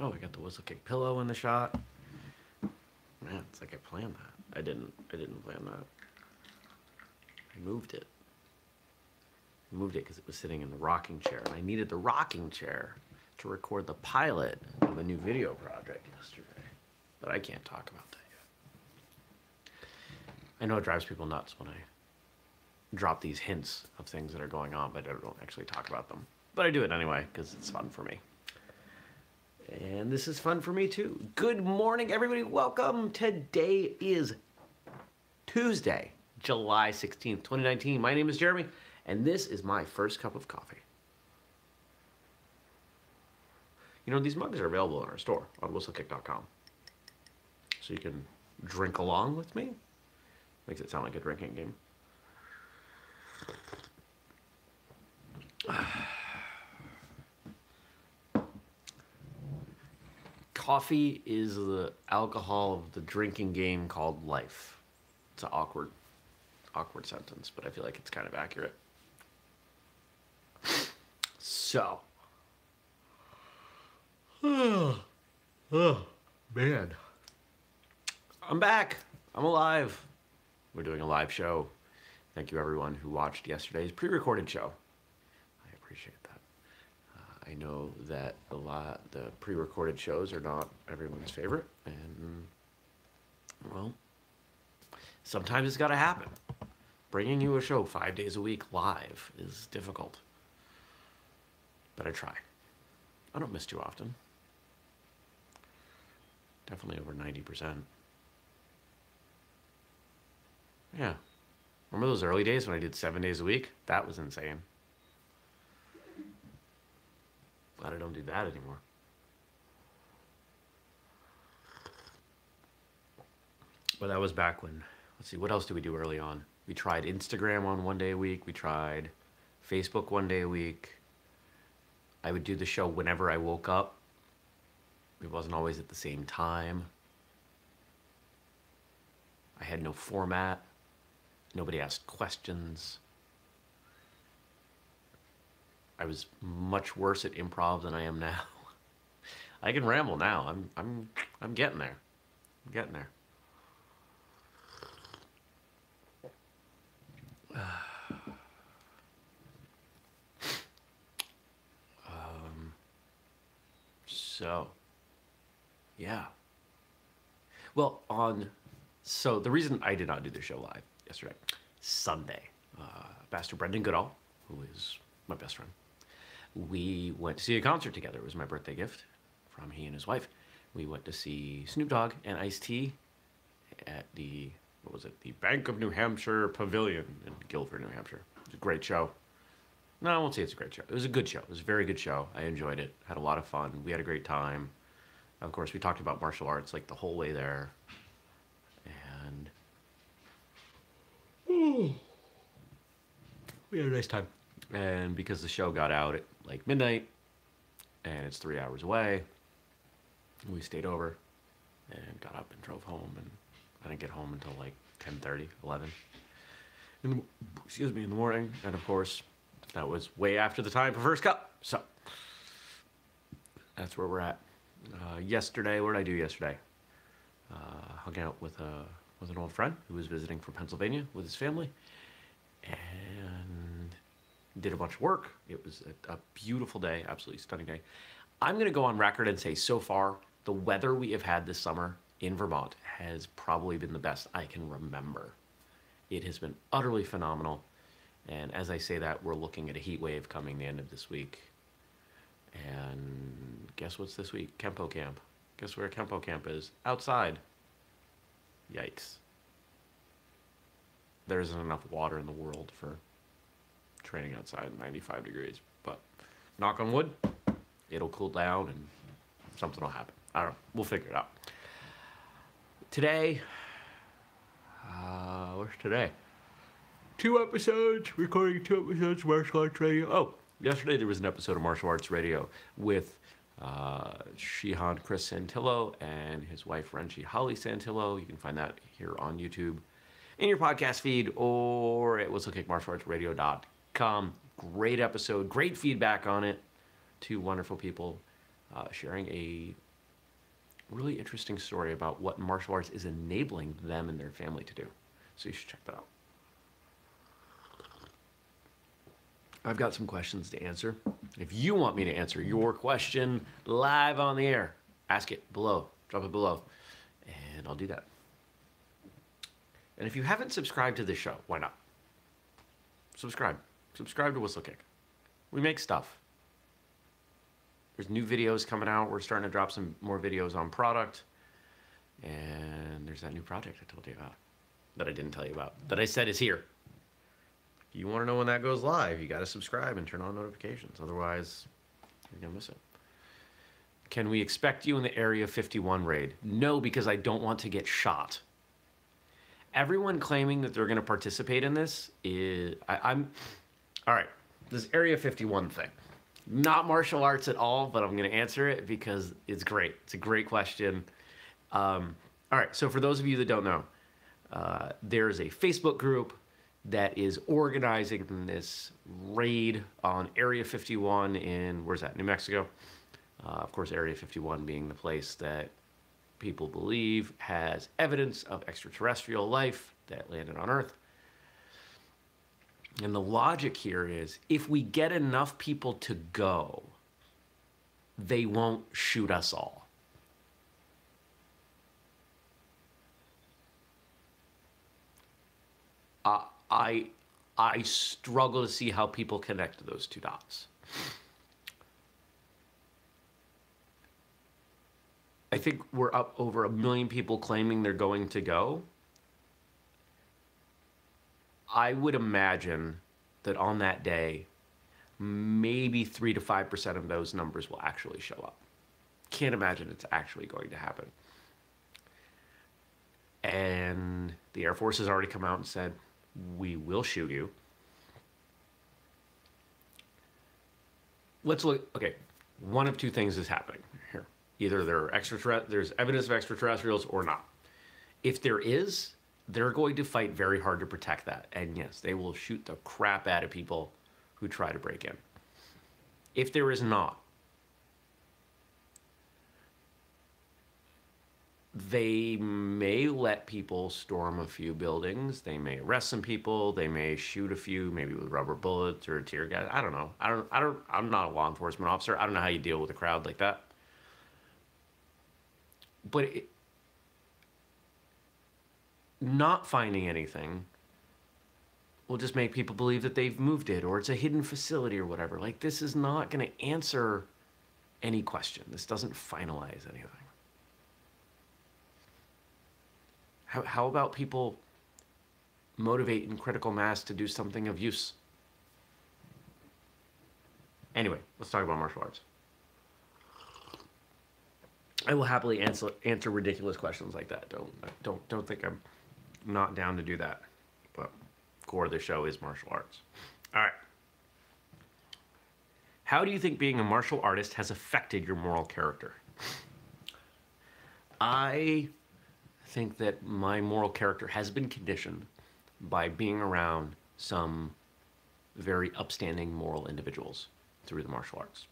Oh, I got the whistlekick pillow in the shot. Man, it's like I planned that. I didn't. I didn't plan that. I moved it. I moved it because it was sitting in the rocking chair, and I needed the rocking chair to record the pilot of a new video project yesterday. But I can't talk about that yet. I know it drives people nuts when I drop these hints of things that are going on, but I don't actually talk about them. But I do it anyway because it's fun for me. And this is fun for me too. Good morning, everybody. Welcome. Today is Tuesday, July 16th, 2019. My name is Jeremy, and this is my first cup of coffee. You know, these mugs are available in our store on whistlekick.com. So you can drink along with me. Makes it sound like a drinking game. Coffee is the alcohol of the drinking game called life. It's an awkward, awkward sentence, but I feel like it's kind of accurate. So, oh, oh man, I'm back. I'm alive. We're doing a live show. Thank you everyone who watched yesterday's pre-recorded show. I appreciate that. Uh, I know that a lot the pre-recorded shows are not everyone's favorite, and mm, well, sometimes it's got to happen. Bringing you a show five days a week live is difficult, but I try. I don't miss too often. Definitely over ninety percent. Yeah. Remember those early days when I did seven days a week? That was insane. Glad I don't do that anymore. But that was back when, let's see, what else did we do early on? We tried Instagram on one day a week. We tried Facebook one day a week. I would do the show whenever I woke up. It wasn't always at the same time. I had no format. Nobody asked questions. I was much worse at improv than I am now. I can ramble now. I'm I'm I'm getting there. I'm getting there. um, so, yeah. Well, on so the reason I did not do the show live yesterday, Sunday, uh, Pastor Brendan Goodall, who is my best friend, we went to see a concert together. It was my birthday gift from he and his wife. We went to see Snoop Dogg and Ice T at the what was it? The Bank of New Hampshire Pavilion in Gilford, New Hampshire. It was a great show. No, I won't say it's a great show. It was a good show. It was a very good show. I enjoyed it. Had a lot of fun. We had a great time. Of course, we talked about martial arts like the whole way there. And we had a nice time. And because the show got out at like midnight and it's three hours away, we stayed over and got up and drove home. And I didn't get home until like 10:30, 11. In the, excuse me, in the morning. And of course, that was way after the time for first cup. So that's where we're at. Uh, yesterday, what did I do yesterday? Uh, hung out with a with an old friend who was visiting from Pennsylvania with his family, and did a bunch of work. It was a, a beautiful day, absolutely stunning day. I'm going to go on record and say so far the weather we have had this summer in Vermont has probably been the best I can remember. It has been utterly phenomenal. And as I say that, we're looking at a heat wave coming the end of this week. And guess what's this week? Kempo Camp. Guess where Kempo Camp is? Outside. Yikes. There isn't enough water in the world for training outside 95 degrees. But knock on wood, it'll cool down and something will happen. I don't know. We'll figure it out. Today, uh, where's today? Two episodes, recording two episodes of Martial Arts Radio. Oh, yesterday there was an episode of Martial Arts Radio with uh, Shihan Chris Santillo and his wife Renshi Holly Santillo. You can find that here on YouTube, in your podcast feed, or at whistlekickmartialartsradio.com. Great episode, great feedback on it. Two wonderful people. uh, sharing a really interesting story about what martial arts is enabling them and their family to do. So you should check that out. I've got some questions to answer. If you want me to answer your question live on the air, ask it below, drop it below, and I'll do that. And if you haven't subscribed to this show, why not? Subscribe. Subscribe to Whistlekick. We make stuff. There's new videos coming out. We're starting to drop some more videos on product. And there's that new project I told you about that I didn't tell you about that I said is here. If you want to know when that goes live, you got to subscribe and turn on notifications. Otherwise, you're going to miss it. Can we expect you in the Area 51 raid? No, because I don't want to get shot. Everyone claiming that they're going to participate in this is. I, I'm. All right, this Area 51 thing. Not martial arts at all, but I'm going to answer it because it's great. It's a great question. Um, all right, so for those of you that don't know, uh, there's a Facebook group that is organizing this raid on Area 51 in, where's that, New Mexico? Uh, of course, Area 51 being the place that people believe has evidence of extraterrestrial life that landed on Earth. And the logic here is if we get enough people to go, they won't shoot us all. I, I struggle to see how people connect those two dots. I think we're up over a million people claiming they're going to go. I would imagine that on that day, maybe three to five percent of those numbers will actually show up. Can't imagine it's actually going to happen. And the Air Force has already come out and said, we will shoot you. Let's look, okay, one of two things is happening here. Either there are extraterrest- there's evidence of extraterrestrials or not. If there is, they're going to fight very hard to protect that. And yes, they will shoot the crap out of people who try to break in. If there is not, they may let people storm a few buildings. They may arrest some people. They may shoot a few, maybe with rubber bullets or tear gas. I don't know. I don't. I don't. I'm not a law enforcement officer. I don't know how you deal with a crowd like that. But it, not finding anything will just make people believe that they've moved it or it's a hidden facility or whatever. Like this is not going to answer any question. This doesn't finalize anything. How, how about people motivate in critical mass to do something of use? Anyway, let's talk about martial arts. I will happily answer answer ridiculous questions like that. Don't don't don't think I'm not down to do that. But core of the show is martial arts. All right. How do you think being a martial artist has affected your moral character? I think that my moral character has been conditioned by being around some very upstanding moral individuals through the martial arts.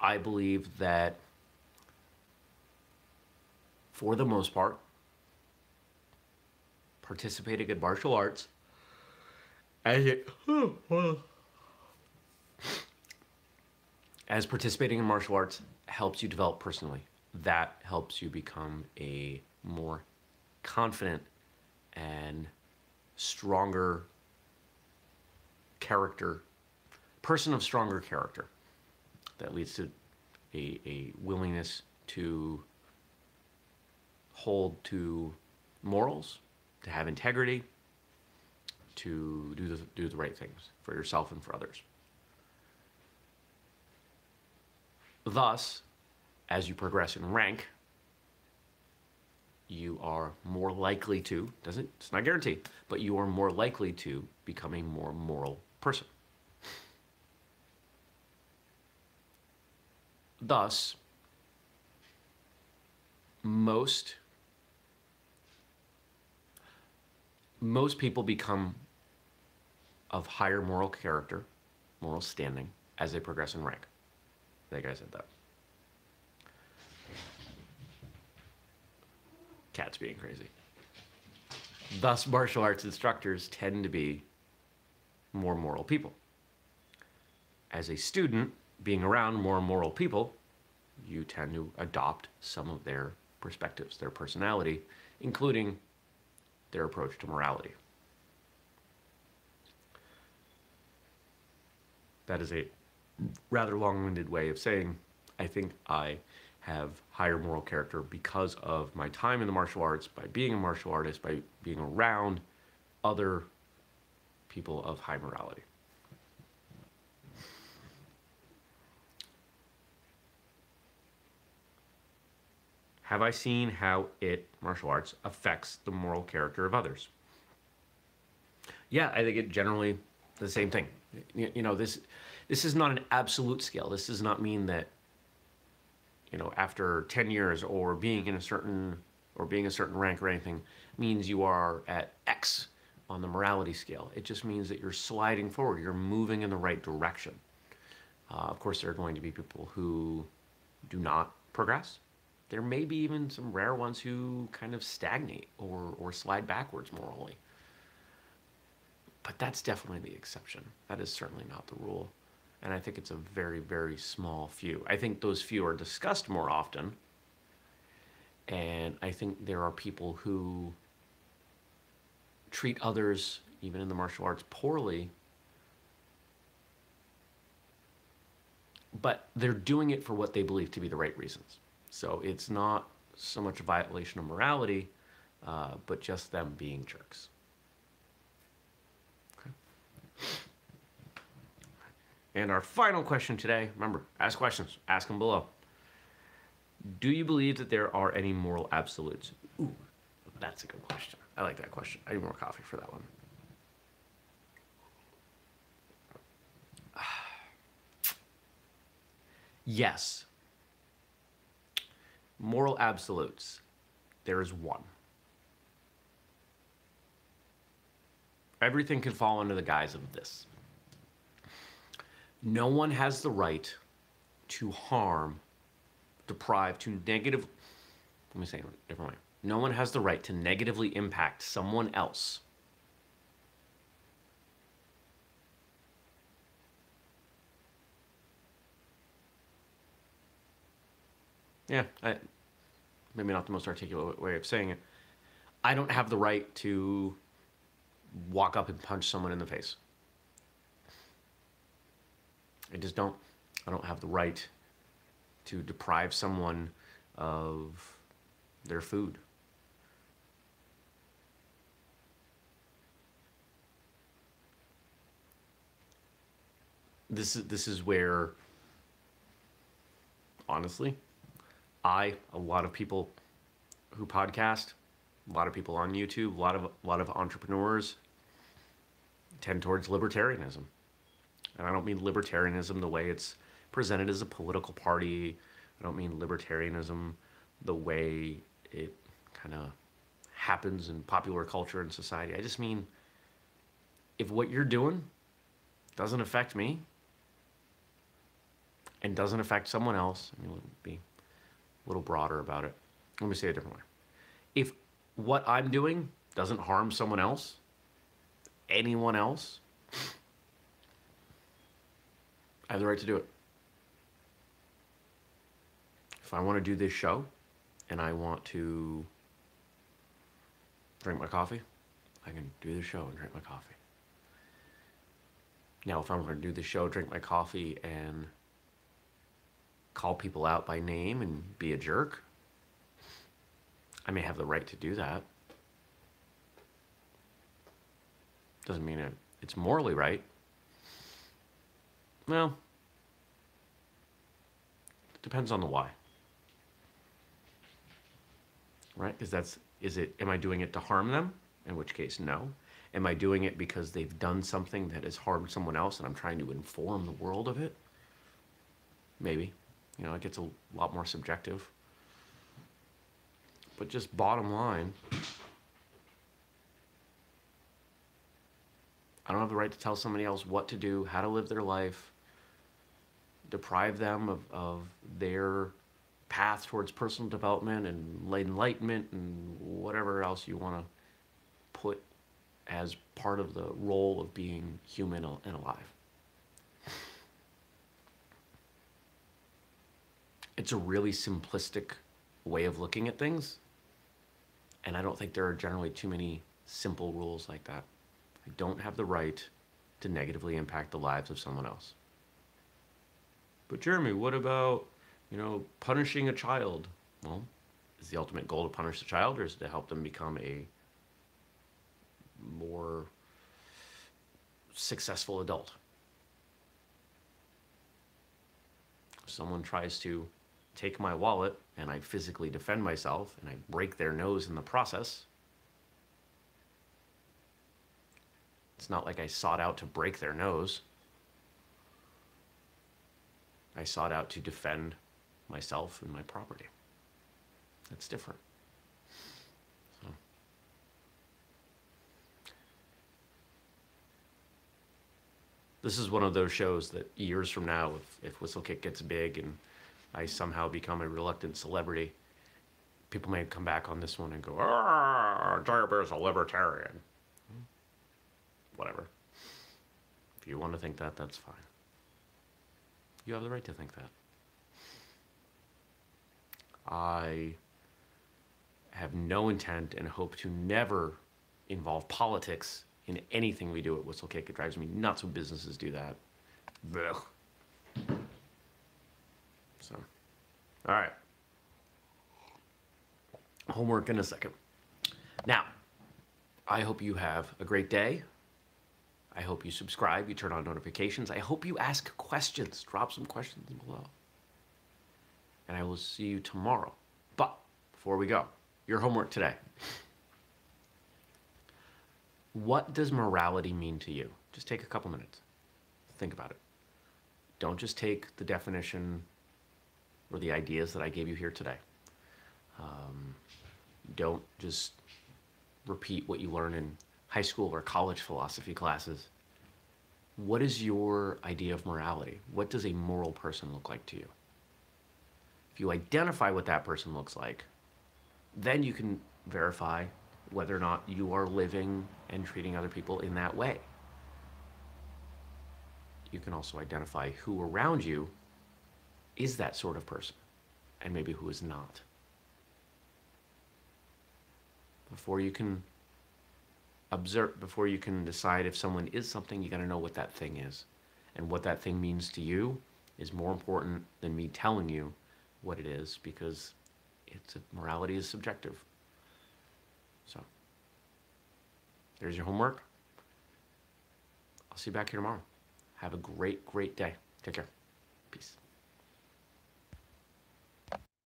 I believe that for the most part, participating in martial arts. As it as participating in martial arts helps you develop personally. That helps you become a more confident and stronger character person of stronger character that leads to a, a willingness to hold to morals to have integrity, to do the, do the right things for yourself and for others. Thus, as you progress in rank, you are more likely to, doesn't, it's not guaranteed, but you are more likely to become a more moral person. Thus, most most people become of higher moral character, moral standing, as they progress in rank. That guy said that. Cat's being crazy. Thus, martial arts instructors tend to be more moral people. As a student, being around more moral people, you tend to adopt some of their perspectives, their personality, including their approach to morality. That is a rather long winded way of saying I think I have higher moral character because of my time in the martial arts, by being a martial artist, by being around other people of high morality. Have I seen how it, martial arts, affects the moral character of others? Yeah, I think it generally the same thing. You, you know, this this is not an absolute scale. This does not mean that you know after 10 years or being in a certain or being a certain rank or anything means you are at X on the morality scale. It just means that you're sliding forward. You're moving in the right direction. Uh, of course, there are going to be people who do not progress there may be even some rare ones who kind of stagnate or, or slide backwards morally. But that's definitely the exception. That is certainly not the rule. And I think it's a very, very small few. I think those few are discussed more often. And I think there are people who treat others, even in the martial arts, poorly. But they're doing it for what they believe to be the right reasons. So it's not so much a violation of morality, uh, but just them being jerks. Okay. And our final question today remember, ask questions, ask them below. Do you believe that there are any moral absolutes? Ooh, that's a good question. I like that question. I need more coffee for that one. yes, moral absolutes, there is one. Everything can fall under the guise of this. No one has the right to harm, deprive, to negative. Let me say it a different way. No one has the right to negatively impact someone else. Yeah, I, maybe not the most articulate way of saying it. I don't have the right to walk up and punch someone in the face. I just don't. I don't have the right to deprive someone of their food. This is this is where honestly I, a lot of people who podcast, a lot of people on YouTube, a lot of a lot of entrepreneurs tend towards libertarianism. And I don't mean libertarianism the way it's presented as a political party. I don't mean libertarianism the way it kind of happens in popular culture and society. I just mean if what you're doing doesn't affect me and doesn't affect someone else, I mean, be little broader about it. Let me say it a different way. If what I'm doing doesn't harm someone else, anyone else, I have the right to do it. If I want to do this show and I want to drink my coffee, I can do the show and drink my coffee. Now, if I'm going to do the show, drink my coffee, and call people out by name and be a jerk. I may have the right to do that. Doesn't mean it, it's morally right. Well, it depends on the why. Right? Because that's, is it, am I doing it to harm them? In which case, no. Am I doing it because they've done something that has harmed someone else and I'm trying to inform the world of it? Maybe. You know, it gets a lot more subjective. But just bottom line, I don't have the right to tell somebody else what to do, how to live their life, deprive them of, of their path towards personal development and enlightenment and whatever else you want to put as part of the role of being human and alive. It's a really simplistic way of looking at things, and I don't think there are generally too many simple rules like that. I don't have the right to negatively impact the lives of someone else. But Jeremy, what about, you know, punishing a child? Well, is the ultimate goal to punish the child or is it to help them become a more successful adult? Someone tries to take my wallet and I physically defend myself and I break their nose in the process, It's not like I sought out to break their nose. I sought out to defend myself and my property. That's different. So. This is one of those shows that years from now, if, if Whistlekick gets big and I somehow become a reluctant celebrity, people may come back on this one and go, ah, Jerry Bear's a libertarian whatever. If you want to think that, that's fine. You have the right to think that. I have no intent and hope to never involve politics in anything we do at Whistlekick. It drives me nuts when businesses do that. Ugh. So, all right. Homework in a second. Now, I hope you have a great day. I hope you subscribe, you turn on notifications. I hope you ask questions. Drop some questions below. And I will see you tomorrow. But before we go, your homework today. What does morality mean to you? Just take a couple minutes. Think about it. Don't just take the definition or the ideas that I gave you here today. Um, don't just repeat what you learn in high school or college philosophy classes, what is your idea of morality? What does a moral person look like to you? If you identify what that person looks like, then you can verify whether or not you are living and treating other people in that way. You can also identify who around you is that sort of person and maybe who is not. Before you can observe before you can decide if someone is something, you got to know what that thing is. And what that thing means to you is more important than me telling you what it is because it's morality is subjective. So, there's your homework. I'll see you back here tomorrow. Have a great, great day. Take care. Peace.